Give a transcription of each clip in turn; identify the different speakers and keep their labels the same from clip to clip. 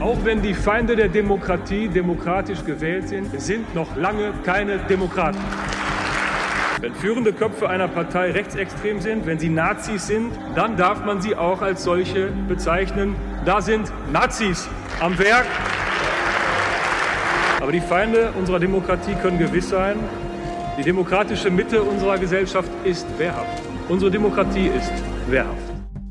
Speaker 1: Auch wenn die Feinde der Demokratie demokratisch gewählt sind, sind noch lange keine Demokraten. Wenn führende Köpfe einer Partei rechtsextrem sind, wenn sie Nazis sind, dann darf man sie auch als solche bezeichnen. Da sind Nazis am Werk. Aber die Feinde unserer Demokratie können gewiss sein, die demokratische Mitte unserer Gesellschaft ist wehrhaft. Unsere Demokratie ist wehrhaft.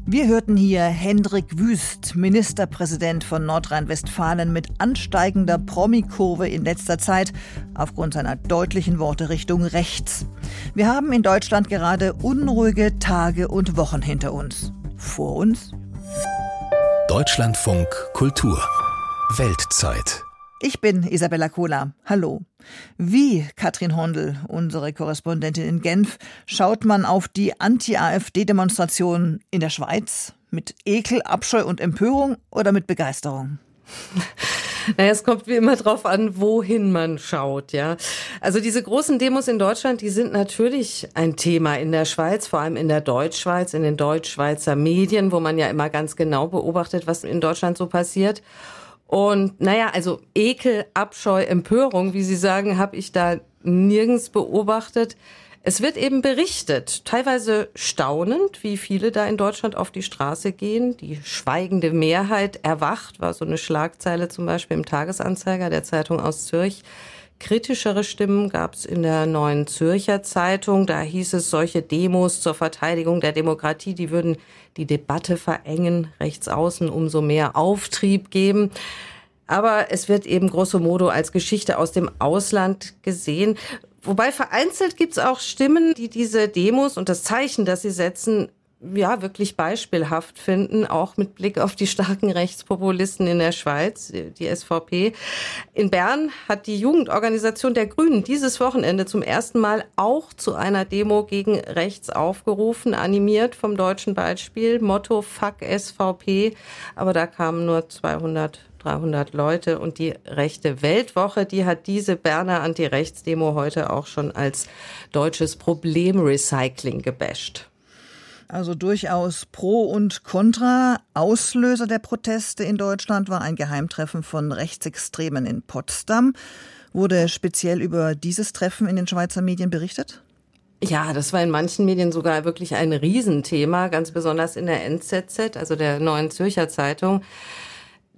Speaker 2: Wir hörten hier Hendrik Wüst, Ministerpräsident von Nordrhein-Westfalen mit ansteigender Promikurve in letzter Zeit aufgrund seiner deutlichen Worte Richtung rechts. Wir haben in Deutschland gerade unruhige Tage und Wochen hinter uns. Vor uns?
Speaker 3: Deutschlandfunk Kultur Weltzeit
Speaker 2: ich bin Isabella Kohler. Hallo. Wie, Katrin Hondel, unsere Korrespondentin in Genf, schaut man auf die Anti-AfD-Demonstration in der Schweiz? Mit Ekel, Abscheu und Empörung oder mit Begeisterung?
Speaker 4: Naja, es kommt wie immer drauf an, wohin man schaut, ja. Also diese großen Demos in Deutschland, die sind natürlich ein Thema in der Schweiz, vor allem in der Deutschschweiz, in den Deutschschweizer Medien, wo man ja immer ganz genau beobachtet, was in Deutschland so passiert. Und naja, also Ekel, Abscheu, Empörung, wie Sie sagen, habe ich da nirgends beobachtet. Es wird eben berichtet, teilweise staunend, wie viele da in Deutschland auf die Straße gehen. Die schweigende Mehrheit erwacht, war so eine Schlagzeile zum Beispiel im Tagesanzeiger der Zeitung aus Zürich. Kritischere Stimmen gab es in der Neuen Zürcher Zeitung. Da hieß es, solche Demos zur Verteidigung der Demokratie, die würden die Debatte verengen, rechts außen umso mehr Auftrieb geben. Aber es wird eben grosso modo als Geschichte aus dem Ausland gesehen. Wobei vereinzelt gibt es auch Stimmen, die diese Demos und das Zeichen, das sie setzen, ja, wirklich beispielhaft finden, auch mit Blick auf die starken Rechtspopulisten in der Schweiz, die SVP. In Bern hat die Jugendorganisation der Grünen dieses Wochenende zum ersten Mal auch zu einer Demo gegen rechts aufgerufen, animiert vom deutschen Beispiel, Motto Fuck SVP, aber da kamen nur 200 300 Leute. Und die Rechte Weltwoche, die hat diese Berner Anti-Rechts-Demo heute auch schon als deutsches Problemrecycling gebasht.
Speaker 2: Also durchaus Pro und Contra. Auslöser der Proteste in Deutschland war ein Geheimtreffen von Rechtsextremen in Potsdam. Wurde speziell über dieses Treffen in den Schweizer Medien berichtet?
Speaker 4: Ja, das war in manchen Medien sogar wirklich ein Riesenthema, ganz besonders in der NZZ, also der Neuen Zürcher Zeitung.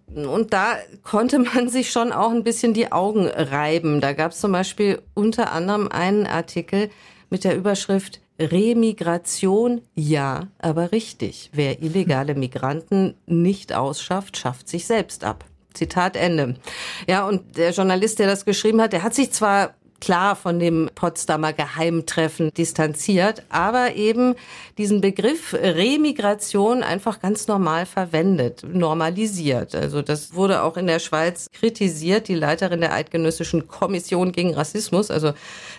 Speaker 4: Und da konnte man sich schon auch ein bisschen die Augen reiben. Da gab es zum Beispiel unter anderem einen Artikel mit der Überschrift Remigration ja, aber richtig. Wer illegale Migranten nicht ausschafft, schafft sich selbst ab. Zitat Ende. Ja, und der Journalist, der das geschrieben hat, der hat sich zwar klar von dem Potsdamer Geheimtreffen distanziert, aber eben diesen Begriff Remigration einfach ganz normal verwendet, normalisiert. Also das wurde auch in der Schweiz kritisiert. Die Leiterin der Eidgenössischen Kommission gegen Rassismus, also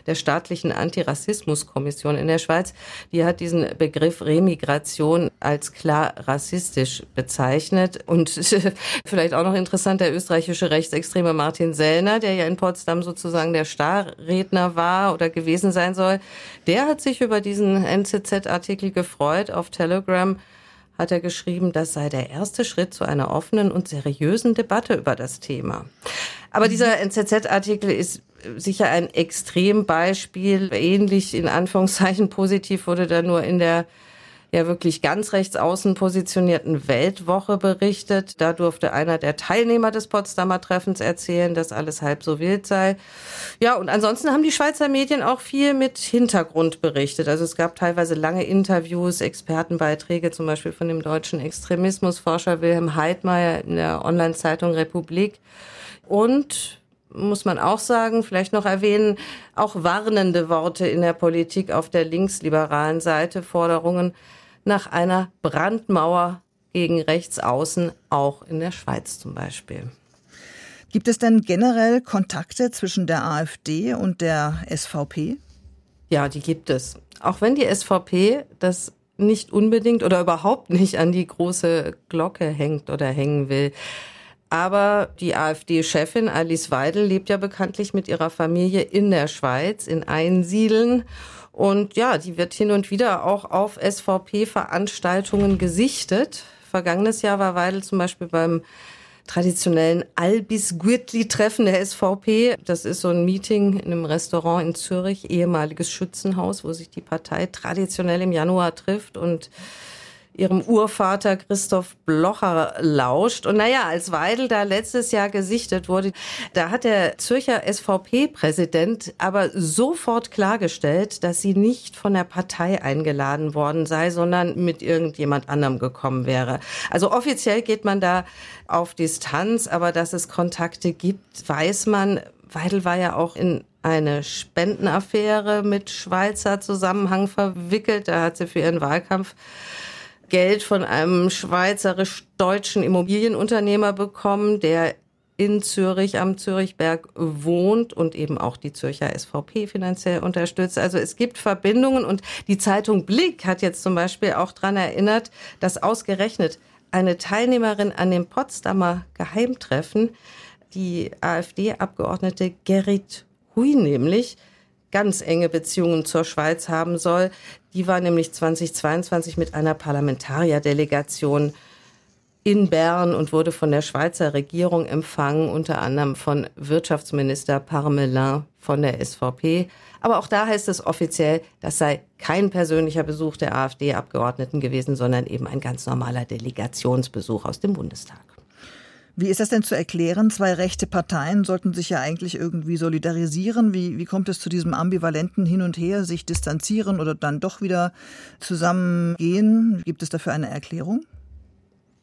Speaker 4: der staatlichen Antirassismuskommission in der Schweiz, die hat diesen Begriff Remigration als klar rassistisch bezeichnet. Und vielleicht auch noch interessant, der österreichische Rechtsextreme Martin Sellner, der ja in Potsdam sozusagen der Star Redner war oder gewesen sein soll, der hat sich über diesen NZZ-Artikel gefreut. Auf Telegram hat er geschrieben, das sei der erste Schritt zu einer offenen und seriösen Debatte über das Thema. Aber dieser NZZ-Artikel ist sicher ein Extrembeispiel. Ähnlich in Anführungszeichen positiv wurde da nur in der ja wirklich ganz rechts außen positionierten Weltwoche berichtet. Da durfte einer der Teilnehmer des Potsdamer Treffens erzählen, dass alles halb so wild sei. Ja, und ansonsten haben die Schweizer Medien auch viel mit Hintergrund berichtet. Also es gab teilweise lange Interviews, Expertenbeiträge, zum Beispiel von dem deutschen Extremismusforscher Wilhelm Heidmeier in der Online-Zeitung Republik. Und muss man auch sagen, vielleicht noch erwähnen, auch warnende Worte in der Politik auf der linksliberalen Seite, Forderungen nach einer Brandmauer gegen Rechtsaußen, auch in der Schweiz zum Beispiel.
Speaker 2: Gibt es denn generell Kontakte zwischen der AfD und der SVP?
Speaker 4: Ja, die gibt es. Auch wenn die SVP das nicht unbedingt oder überhaupt nicht an die große Glocke hängt oder hängen will. Aber die AfD-Chefin Alice Weidel lebt ja bekanntlich mit ihrer Familie in der Schweiz, in Einsiedeln. Und ja, die wird hin und wieder auch auf SVP-Veranstaltungen gesichtet. Vergangenes Jahr war Weidel zum Beispiel beim traditionellen Albis-Gürtli-Treffen der SVP. Das ist so ein Meeting in einem Restaurant in Zürich, ehemaliges Schützenhaus, wo sich die Partei traditionell im Januar trifft und ihrem Urvater Christoph Blocher lauscht. Und naja, als Weidel da letztes Jahr gesichtet wurde, da hat der Zürcher SVP-Präsident aber sofort klargestellt, dass sie nicht von der Partei eingeladen worden sei, sondern mit irgendjemand anderem gekommen wäre. Also offiziell geht man da auf Distanz, aber dass es Kontakte gibt, weiß man. Weidel war ja auch in eine Spendenaffäre mit Schweizer Zusammenhang verwickelt. Da hat sie für ihren Wahlkampf Geld von einem schweizerisch-deutschen Immobilienunternehmer bekommen, der in Zürich am Zürichberg wohnt und eben auch die Zürcher SVP finanziell unterstützt. Also es gibt Verbindungen und die Zeitung Blick hat jetzt zum Beispiel auch dran erinnert, dass ausgerechnet eine Teilnehmerin an dem Potsdamer Geheimtreffen, die AfD-Abgeordnete Gerrit Hui nämlich, ganz enge Beziehungen zur Schweiz haben soll. Die war nämlich 2022 mit einer Parlamentarierdelegation in Bern und wurde von der Schweizer Regierung empfangen, unter anderem von Wirtschaftsminister Parmelin von der SVP. Aber auch da heißt es offiziell, das sei kein persönlicher Besuch der AfD-Abgeordneten gewesen, sondern eben ein ganz normaler Delegationsbesuch aus dem Bundestag.
Speaker 2: Wie ist das denn zu erklären? Zwei rechte Parteien sollten sich ja eigentlich irgendwie solidarisieren. Wie, wie kommt es zu diesem ambivalenten Hin und Her, sich distanzieren oder dann doch wieder zusammengehen? Gibt es dafür eine Erklärung?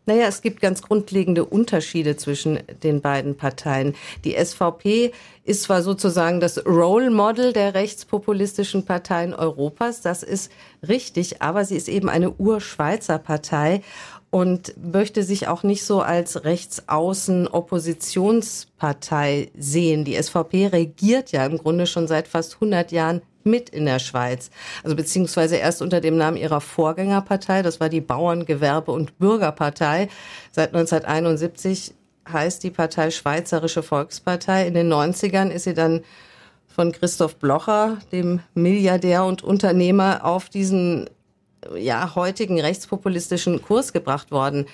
Speaker 4: Naja, es gibt ganz grundlegende Unterschiede zwischen den beiden Parteien. Die SVP ist zwar sozusagen das Role Model der rechtspopulistischen Parteien Europas, das ist richtig, aber sie ist eben eine Urschweizer Partei und möchte sich auch nicht so als rechtsaußen Oppositionspartei sehen. Die SVP regiert ja im Grunde schon seit fast 100 Jahren mit in der Schweiz. Also beziehungsweise erst unter dem Namen ihrer Vorgängerpartei, das war die Bauern-, Gewerbe- und Bürgerpartei. Seit 1971 heißt die Partei Schweizerische Volkspartei. In den 90ern ist sie dann von Christoph Blocher, dem Milliardär und Unternehmer, auf diesen ja, heutigen rechtspopulistischen Kurs gebracht worden.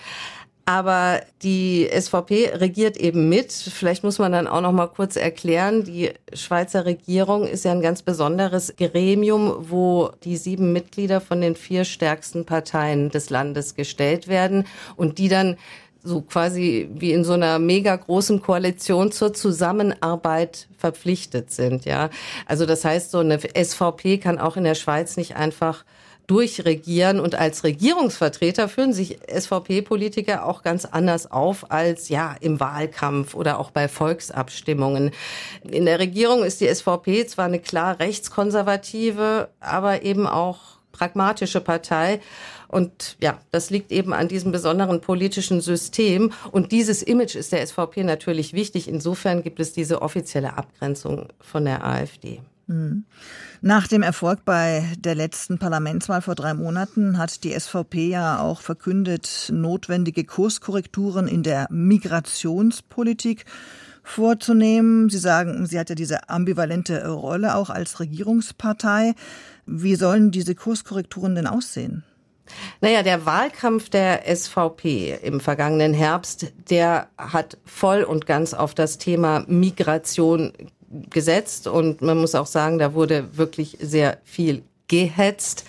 Speaker 4: Aber die SVP regiert eben mit. Vielleicht muss man dann auch noch mal kurz erklären, die Schweizer Regierung ist ja ein ganz besonderes Gremium, wo die sieben Mitglieder von den vier stärksten Parteien des Landes gestellt werden und die dann so quasi wie in so einer mega großen Koalition zur Zusammenarbeit verpflichtet sind, ja. Also das heißt, so eine SVP kann auch in der Schweiz nicht einfach durchregieren. Und als Regierungsvertreter führen sich SVP-Politiker auch ganz anders auf als ja im Wahlkampf oder auch bei Volksabstimmungen. In der Regierung ist die SVP zwar eine klar rechtskonservative, aber eben auch pragmatische Partei. Und ja, das liegt eben an diesem besonderen politischen System. Und dieses Image ist der SVP natürlich wichtig. Insofern gibt es diese offizielle Abgrenzung von der AfD.
Speaker 2: Mhm. Nach dem Erfolg bei der letzten Parlamentswahl vor drei Monaten hat die SVP ja auch verkündet, notwendige Kurskorrekturen in der Migrationspolitik vorzunehmen. Sie sagen, sie hat ja diese ambivalente Rolle auch als Regierungspartei. Wie sollen diese Kurskorrekturen denn aussehen?
Speaker 4: Naja, der Wahlkampf der SVP im vergangenen Herbst, der hat voll und ganz auf das Thema Migration gesetzt und man muss auch sagen, da wurde wirklich sehr viel gehetzt.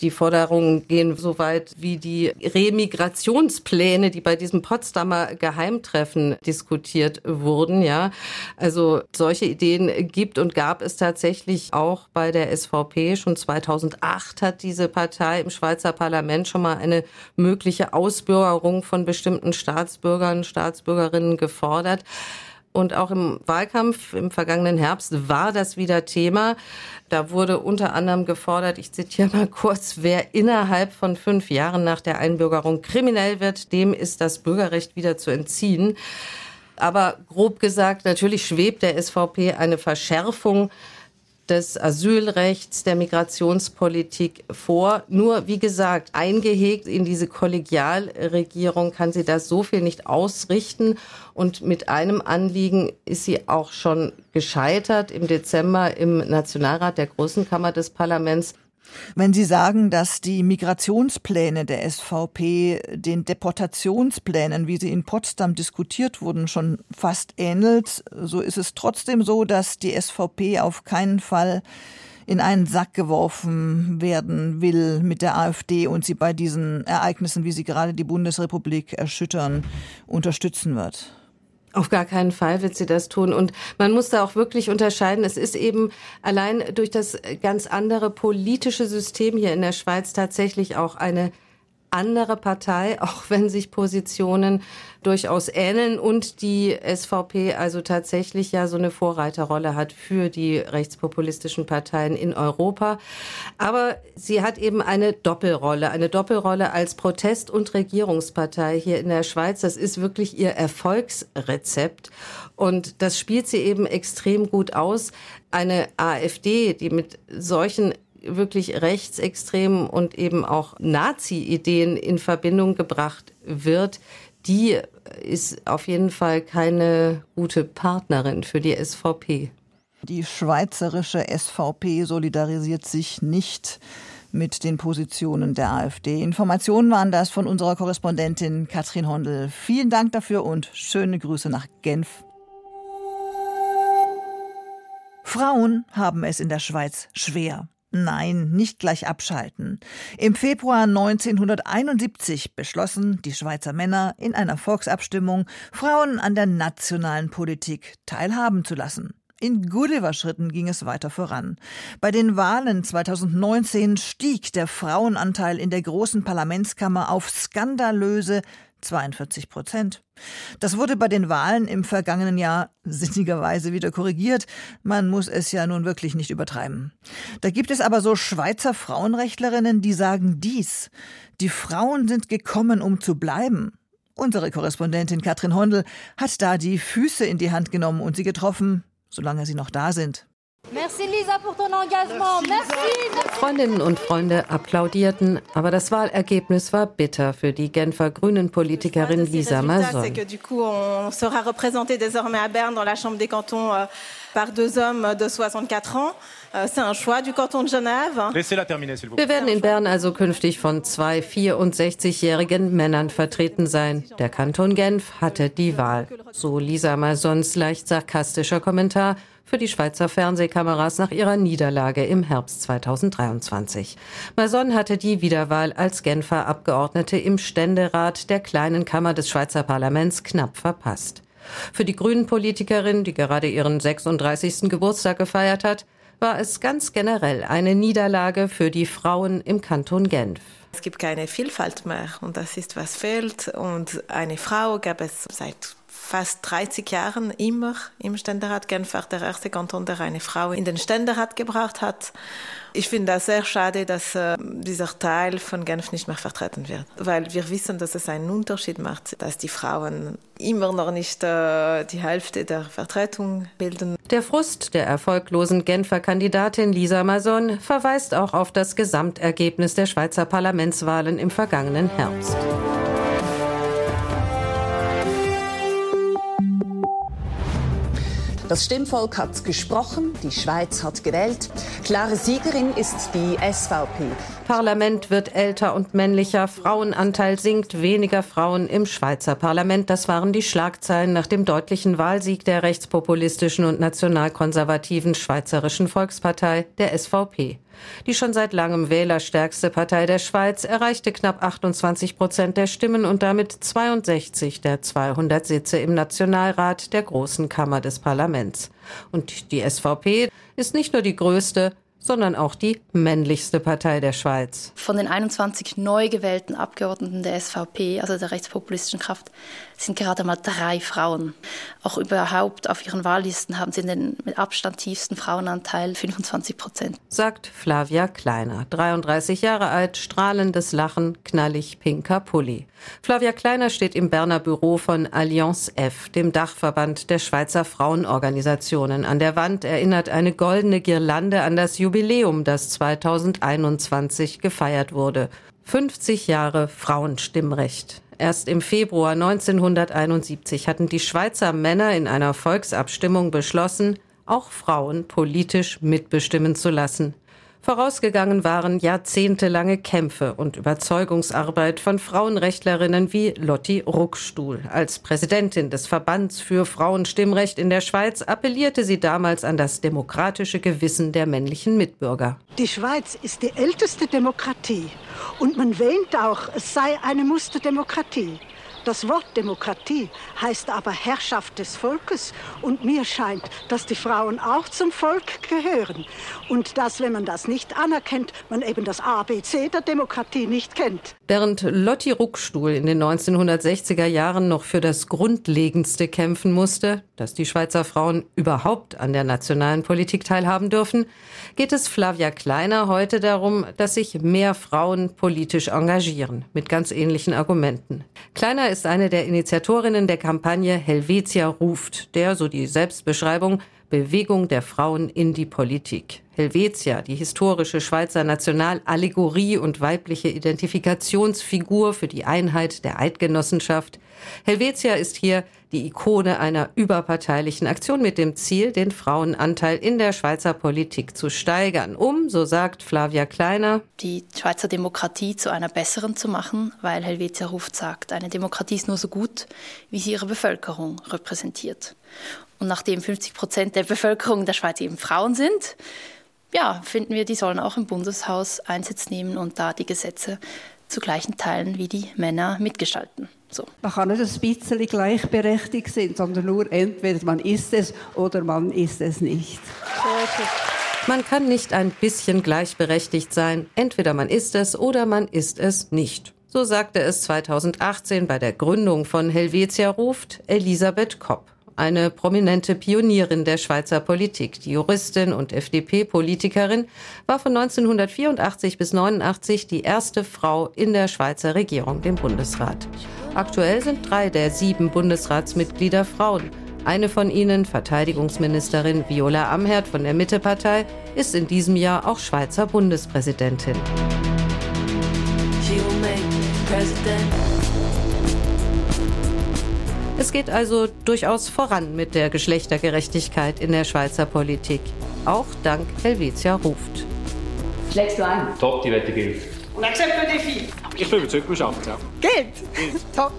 Speaker 4: Die Forderungen gehen so weit wie die Remigrationspläne, die bei diesem Potsdamer Geheimtreffen diskutiert wurden, ja. Also solche Ideen gibt und gab es tatsächlich auch bei der SVP. Schon 2008 hat diese Partei im Schweizer Parlament schon mal eine mögliche Ausbürgerung von bestimmten Staatsbürgern, Staatsbürgerinnen gefordert. Und auch im Wahlkampf im vergangenen Herbst war das wieder Thema. Da wurde unter anderem gefordert, ich zitiere mal kurz, wer innerhalb von fünf Jahren nach der Einbürgerung kriminell wird, dem ist das Bürgerrecht wieder zu entziehen. Aber grob gesagt, natürlich schwebt der SVP eine Verschärfung des Asylrechts, der Migrationspolitik vor. Nur, wie gesagt, eingehegt in diese Kollegialregierung kann sie das so viel nicht ausrichten. Und mit einem Anliegen ist sie auch schon gescheitert im Dezember im Nationalrat der Großen Kammer des Parlaments
Speaker 2: Wenn Sie sagen, dass die Migrationspläne der SVP den Deportationsplänen, wie sie in Potsdam diskutiert wurden, schon fast ähnelt, so ist es trotzdem so, dass die SVP auf keinen Fall in einen Sack geworfen werden will mit der AfD und sie bei diesen Ereignissen, wie sie gerade die Bundesrepublik erschüttern, unterstützen wird.
Speaker 4: Auf gar keinen Fall wird sie das tun. Und man muss da auch wirklich unterscheiden. Es ist eben allein durch das ganz andere politische System hier in der Schweiz tatsächlich auch eine andere Partei, auch wenn sich Positionen durchaus ähneln und die SVP also tatsächlich ja so eine Vorreiterrolle hat für die rechtspopulistischen Parteien in Europa. Aber sie hat eben eine Doppelrolle, eine Doppelrolle als Protest- und Regierungspartei hier in der Schweiz. Das ist wirklich ihr Erfolgsrezept. Und das spielt sie eben extrem gut aus. Eine AfD, die mit solchen wirklich rechtsextremen und eben auch Nazi-Ideen in Verbindung gebracht wird, die ist auf jeden Fall keine gute Partnerin für die SVP.
Speaker 2: Die schweizerische SVP solidarisiert sich nicht mit den Positionen der AfD. Informationen waren das von unserer Korrespondentin Katrin Hondel. Vielen Dank dafür und schöne Grüße nach Genf. Frauen haben es in der Schweiz schwer. Nein, nicht gleich abschalten. Im Februar 1971 beschlossen die Schweizer Männer in einer Volksabstimmung, Frauen an der nationalen Politik teilhaben zu lassen. In Gulliver-Schritten ging es weiter voran. Bei den Wahlen 2019 stieg der Frauenanteil in der großen Parlamentskammer auf skandalöse 42 Prozent. Das wurde bei den Wahlen im vergangenen Jahr sinnigerweise wieder korrigiert. Man muss es ja nun wirklich nicht übertreiben. Da gibt es aber so Schweizer Frauenrechtlerinnen, die sagen dies. Die Frauen sind gekommen, um zu bleiben. Unsere Korrespondentin Katrin Hondel hat da die Füße in die Hand genommen und sie getroffen, solange sie noch da sind.
Speaker 5: Merci Lisa pour ton engagement. Merci.
Speaker 4: Freundinnen und Freunde applaudierten, aber das Wahlergebnis war bitter für die Genfer Grünen Politikerin Lisa Mason.
Speaker 6: Du coup, on sera représenté désormais à Berne dans la Chambre des cantons euh, par deux hommes de 64 ans. Euh, c'est un choix du canton de Genève.
Speaker 4: Wir werden in Bern also künftig von zwei 64-jährigen Männern vertreten sein. Der Kanton Genf hatte die Wahl. So Lisa Masons leicht sarkastischer Kommentar für die Schweizer Fernsehkameras nach ihrer Niederlage im Herbst 2023. Mason hatte die Wiederwahl als Genfer Abgeordnete im Ständerat der kleinen Kammer des Schweizer Parlaments knapp verpasst. Für die Grünen-Politikerin, die gerade ihren 36. Geburtstag gefeiert hat, war es ganz generell eine Niederlage für die Frauen im Kanton Genf.
Speaker 6: Es gibt keine Vielfalt mehr und das ist, was fehlt. Und eine Frau gab es seit fast 30 Jahren immer im Ständerat. Genf war der erste Kanton, der eine Frau in den Ständerat gebracht hat. Ich finde das sehr schade, dass äh, dieser Teil von Genf nicht mehr vertreten wird, weil wir wissen, dass es einen Unterschied macht, dass die Frauen immer noch nicht äh, die Hälfte der Vertretung bilden.
Speaker 4: Der Frust der erfolglosen Genfer Kandidatin Lisa Mason verweist auch auf das Gesamtergebnis der Schweizer Parlamentswahlen im vergangenen Herbst.
Speaker 7: Das Stimmvolk hat gesprochen, die Schweiz hat gewählt. Klare Siegerin ist die SVP.
Speaker 4: Parlament wird älter und männlicher, Frauenanteil sinkt, weniger Frauen im Schweizer Parlament. Das waren die Schlagzeilen nach dem deutlichen Wahlsieg der rechtspopulistischen und nationalkonservativen Schweizerischen Volkspartei, der SVP. Die schon seit langem wählerstärkste Partei der Schweiz erreichte knapp 28 Prozent der Stimmen und damit 62 der 200 Sitze im Nationalrat der Großen Kammer des Parlaments. Und die SVP ist nicht nur die größte, sondern auch die männlichste Partei der Schweiz.
Speaker 8: Von den 21 neu gewählten Abgeordneten der SVP, also der rechtspopulistischen Kraft, sind gerade mal drei Frauen. Auch überhaupt auf ihren Wahllisten haben sie den mit Abstand tiefsten Frauenanteil 25 Prozent.
Speaker 4: Sagt Flavia Kleiner, 33 Jahre alt, strahlendes Lachen, knallig pinker Pulli. Flavia Kleiner steht im Berner Büro von Allianz F, dem Dachverband der Schweizer Frauenorganisationen. An der Wand erinnert eine goldene Girlande an das Jubiläum, das 2021 gefeiert wurde. 50 Jahre Frauenstimmrecht. Erst im Februar 1971 hatten die Schweizer Männer in einer Volksabstimmung beschlossen, auch Frauen politisch mitbestimmen zu lassen. Vorausgegangen waren jahrzehntelange Kämpfe und Überzeugungsarbeit von Frauenrechtlerinnen wie Lotti Ruckstuhl. Als Präsidentin des Verbands für Frauenstimmrecht in der Schweiz appellierte sie damals an das demokratische Gewissen der männlichen Mitbürger.
Speaker 9: Die Schweiz ist die älteste Demokratie und man wähnt auch, es sei eine Musterdemokratie. Das Wort Demokratie heißt aber Herrschaft des Volkes und mir scheint, dass die Frauen auch zum Volk gehören und dass, wenn man das nicht anerkennt, man eben das ABC der Demokratie nicht kennt.
Speaker 4: Während Lotti Ruckstuhl in den 1960er Jahren noch für das Grundlegendste kämpfen musste, dass die Schweizer Frauen überhaupt an der nationalen Politik teilhaben dürfen, geht es Flavia Kleiner heute darum, dass sich mehr Frauen politisch engagieren, mit ganz ähnlichen Argumenten. Kleiner ist eine der Initiatorinnen der Kampagne Helvetia ruft, der, so die Selbstbeschreibung, Bewegung der Frauen in die Politik. Helvetia, die historische Schweizer Nationalallegorie und weibliche Identifikationsfigur für die Einheit der Eidgenossenschaft. Helvetia ist hier die Ikone einer überparteilichen Aktion mit dem Ziel, den Frauenanteil in der Schweizer Politik zu steigern, um, so sagt Flavia Kleiner,
Speaker 8: die Schweizer Demokratie zu einer besseren zu machen, weil Helvetia Ruft sagt, eine Demokratie ist nur so gut, wie sie ihre Bevölkerung repräsentiert. Und nachdem 50 Prozent der Bevölkerung der Schweiz eben Frauen sind, ja, finden wir, die sollen auch im Bundeshaus Einsitz nehmen und da die Gesetze zu gleichen Teilen wie die Männer mitgestalten. So.
Speaker 10: Man kann nicht ein bisschen gleichberechtigt sein, sondern nur entweder man ist es oder man ist es nicht.
Speaker 4: Man kann nicht ein bisschen gleichberechtigt sein. Entweder man ist es oder man ist es nicht. So sagte es 2018 bei der Gründung von Helvetia Ruft Elisabeth Kopp eine prominente Pionierin der Schweizer Politik. Die Juristin und FDP-Politikerin war von 1984 bis 89 die erste Frau in der Schweizer Regierung, dem Bundesrat. Aktuell sind drei der sieben Bundesratsmitglieder Frauen. Eine von ihnen, Verteidigungsministerin Viola Amherd von der Mittepartei, ist in diesem Jahr auch Schweizer Bundespräsidentin. Es geht also durchaus voran mit der Geschlechtergerechtigkeit in der Schweizer Politik. Auch dank Helvetia ruft.
Speaker 11: Schlägst du ein?
Speaker 12: Top, die Wette gilt.
Speaker 11: Und accepte le défi.
Speaker 12: Ich bin überzeugt, wir schaffen es ja.
Speaker 9: Gilt! Top!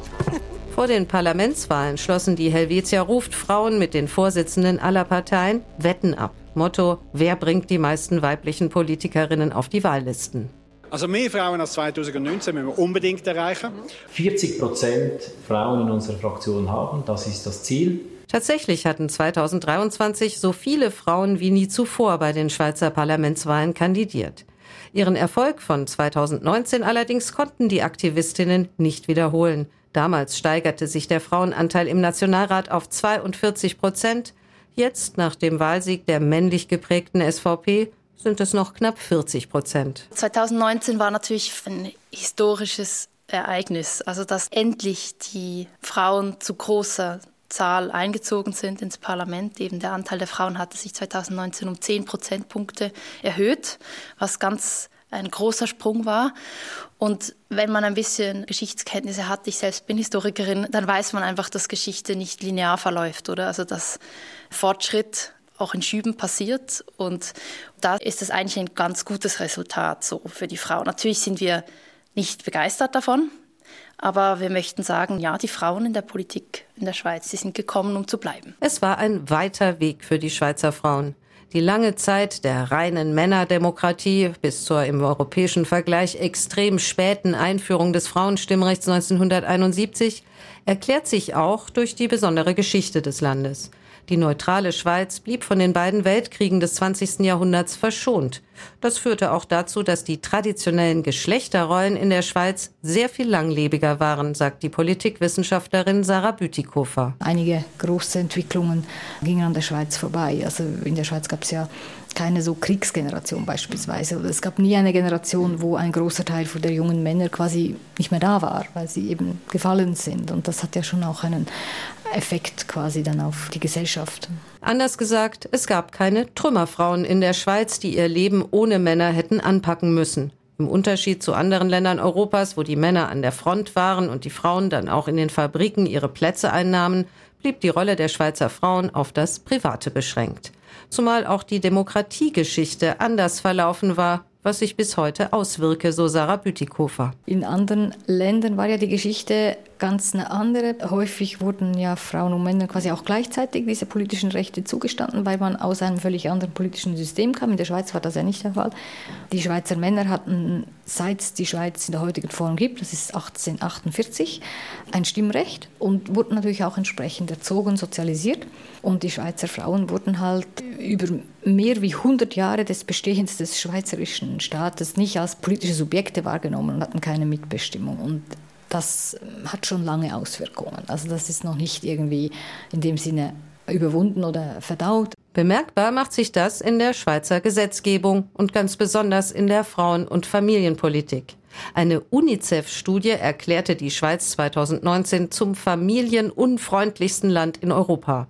Speaker 4: Vor den Parlamentswahlen schlossen die Helvetia ruft Frauen mit den Vorsitzenden aller Parteien Wetten ab. Motto: Wer bringt die meisten weiblichen Politikerinnen auf die Wahllisten?
Speaker 13: Also mehr Frauen als 2019 müssen wir unbedingt erreichen.
Speaker 12: 40 Prozent Frauen in unserer Fraktion haben, das ist das Ziel.
Speaker 4: Tatsächlich hatten 2023 so viele Frauen wie nie zuvor bei den Schweizer Parlamentswahlen kandidiert. Ihren Erfolg von 2019 allerdings konnten die Aktivistinnen nicht wiederholen. Damals steigerte sich der Frauenanteil im Nationalrat auf 42 Prozent. Jetzt, nach dem Wahlsieg der männlich geprägten SVP, sind es noch knapp 40 Prozent.
Speaker 8: 2019 war natürlich ein historisches Ereignis, also dass endlich die Frauen zu großer Zahl eingezogen sind ins Parlament. Eben der Anteil der Frauen hatte sich 2019 um 10 Prozentpunkte erhöht, was ganz ein großer Sprung war. Und wenn man ein bisschen Geschichtskenntnisse hat, ich selbst bin Historikerin, dann weiß man einfach, dass Geschichte nicht linear verläuft, oder? Also dass Fortschritt auch in Schüben passiert. Und da ist es eigentlich ein ganz gutes Resultat so für die Frau. Natürlich sind wir nicht begeistert davon, aber wir möchten sagen, ja, die Frauen in der Politik in der Schweiz, die sind gekommen, um zu bleiben.
Speaker 4: Es war ein weiter Weg für die Schweizer Frauen. Die lange Zeit der reinen Männerdemokratie bis zur im europäischen Vergleich extrem späten Einführung des Frauenstimmrechts 1971 erklärt sich auch durch die besondere Geschichte des Landes. Die neutrale Schweiz blieb von den beiden Weltkriegen des 20. Jahrhunderts verschont. Das führte auch dazu, dass die traditionellen Geschlechterrollen in der Schweiz sehr viel langlebiger waren, sagt die Politikwissenschaftlerin Sarah Bütikofer.
Speaker 14: Einige große Entwicklungen gingen an der Schweiz vorbei. Also in der Schweiz gab es ja keine so Kriegsgeneration beispielsweise. Es gab nie eine Generation, wo ein großer Teil der jungen Männer quasi nicht mehr da war, weil sie eben gefallen sind. Und das hat ja schon auch einen Effekt quasi dann auf die Gesellschaft.
Speaker 4: Anders gesagt, es gab keine Trümmerfrauen in der Schweiz, die ihr Leben ohne Männer hätten anpacken müssen. Im Unterschied zu anderen Ländern Europas, wo die Männer an der Front waren und die Frauen dann auch in den Fabriken ihre Plätze einnahmen, blieb die Rolle der Schweizer Frauen auf das Private beschränkt. Zumal auch die Demokratiegeschichte anders verlaufen war was sich bis heute auswirke, so Sarah Bütikofer.
Speaker 14: In anderen Ländern war ja die Geschichte ganz eine andere. Häufig wurden ja Frauen und Männer quasi auch gleichzeitig diese politischen Rechte zugestanden, weil man aus einem völlig anderen politischen System kam. In der Schweiz war das ja nicht der Fall. Die Schweizer Männer hatten, seit es die Schweiz in der heutigen Form gibt, das ist 1848, ein Stimmrecht und wurden natürlich auch entsprechend erzogen, sozialisiert. Und die Schweizer Frauen wurden halt über mehr wie 100 Jahre des Bestehens des schweizerischen Staates nicht als politische Subjekte wahrgenommen und hatten keine Mitbestimmung. Und das hat schon lange Auswirkungen. Also das ist noch nicht irgendwie in dem Sinne überwunden oder verdaut.
Speaker 4: Bemerkbar macht sich das in der Schweizer Gesetzgebung und ganz besonders in der Frauen- und Familienpolitik. Eine UNICEF-Studie erklärte die Schweiz 2019 zum familienunfreundlichsten Land in Europa.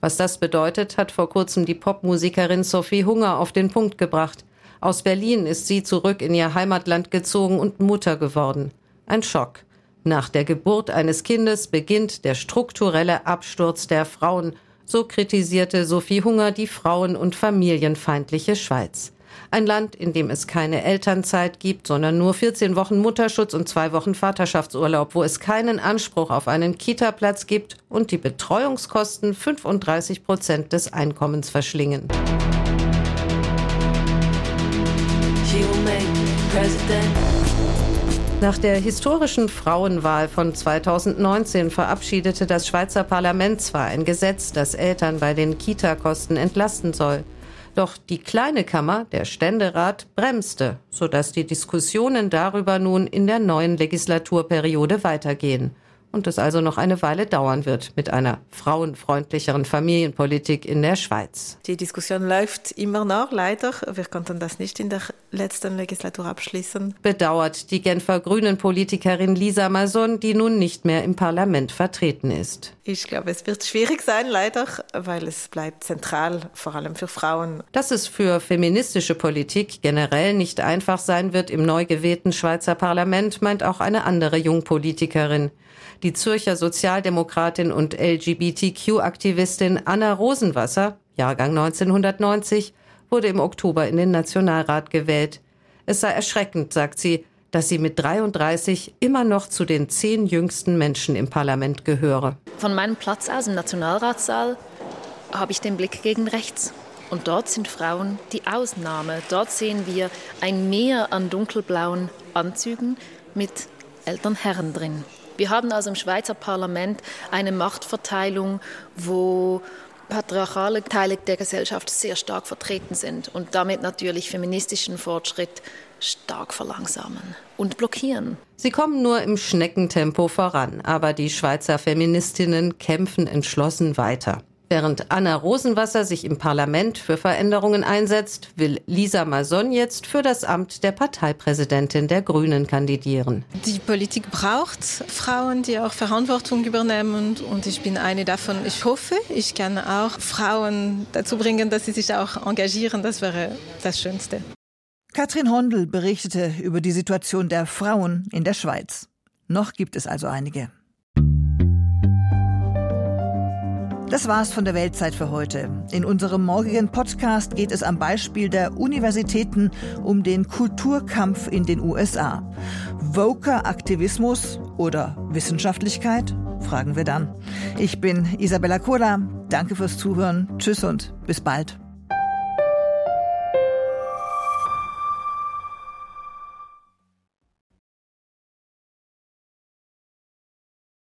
Speaker 4: Was das bedeutet, hat vor kurzem die Popmusikerin Sophie Hunger auf den Punkt gebracht. Aus Berlin ist sie zurück in ihr Heimatland gezogen und Mutter geworden. Ein Schock. Nach der Geburt eines Kindes beginnt der strukturelle Absturz der Frauen, so kritisierte Sophie Hunger die frauen- und familienfeindliche Schweiz. Ein Land, in dem es keine Elternzeit gibt, sondern nur 14 Wochen Mutterschutz und zwei Wochen Vaterschaftsurlaub, wo es keinen Anspruch auf einen Kita-Platz gibt und die Betreuungskosten 35 Prozent des Einkommens verschlingen. She will make president. Nach der historischen Frauenwahl von 2019 verabschiedete das Schweizer Parlament zwar ein Gesetz, das Eltern bei den Kita-Kosten entlasten soll. Doch die kleine Kammer, der Ständerat, bremste, sodass die Diskussionen darüber nun in der neuen Legislaturperiode weitergehen und es also noch eine Weile dauern wird mit einer frauenfreundlicheren Familienpolitik in der Schweiz.
Speaker 6: Die Diskussion läuft immer noch, leider. Wir konnten das nicht in der letzten Legislatur abschließen.
Speaker 4: Bedauert die Genfer Grünen-Politikerin Lisa Mason, die nun nicht mehr im Parlament vertreten ist.
Speaker 6: Ich glaube, es wird schwierig sein, leider, weil es bleibt zentral, vor allem für Frauen.
Speaker 4: Dass es für feministische Politik generell nicht einfach sein wird im neu gewählten Schweizer Parlament, meint auch eine andere Jungpolitikerin. Die Zürcher Sozialdemokratin und LGBTQ-Aktivistin Anna Rosenwasser, Jahrgang 1990, wurde im Oktober in den Nationalrat gewählt. Es sei erschreckend, sagt sie, dass sie mit 33 immer noch zu den zehn jüngsten Menschen im Parlament gehöre.
Speaker 15: Von meinem Platz aus im Nationalratssaal habe ich den Blick gegen rechts. Und dort sind Frauen die Ausnahme. Dort sehen wir ein Meer an dunkelblauen Anzügen mit älteren Herren drin. Wir haben also im Schweizer Parlament eine Machtverteilung, wo patriarchale Teile der Gesellschaft sehr stark vertreten sind und damit natürlich feministischen Fortschritt stark verlangsamen und blockieren.
Speaker 4: Sie kommen nur im Schneckentempo voran, aber die Schweizer Feministinnen kämpfen entschlossen weiter. Während Anna Rosenwasser sich im Parlament für Veränderungen einsetzt, will Lisa Mason jetzt für das Amt der Parteipräsidentin der Grünen kandidieren.
Speaker 6: Die Politik braucht Frauen, die auch Verantwortung übernehmen und ich bin eine davon. Ich hoffe, ich kann auch Frauen dazu bringen, dass sie sich auch engagieren. Das wäre das Schönste.
Speaker 2: Katrin Hondel berichtete über die Situation der Frauen in der Schweiz. Noch gibt es also einige. Das war's von der Weltzeit für heute. In unserem morgigen Podcast geht es am Beispiel der Universitäten um den Kulturkampf in den USA. Voker Aktivismus oder Wissenschaftlichkeit? Fragen wir dann. Ich bin Isabella Kola. Danke fürs Zuhören. Tschüss und bis bald.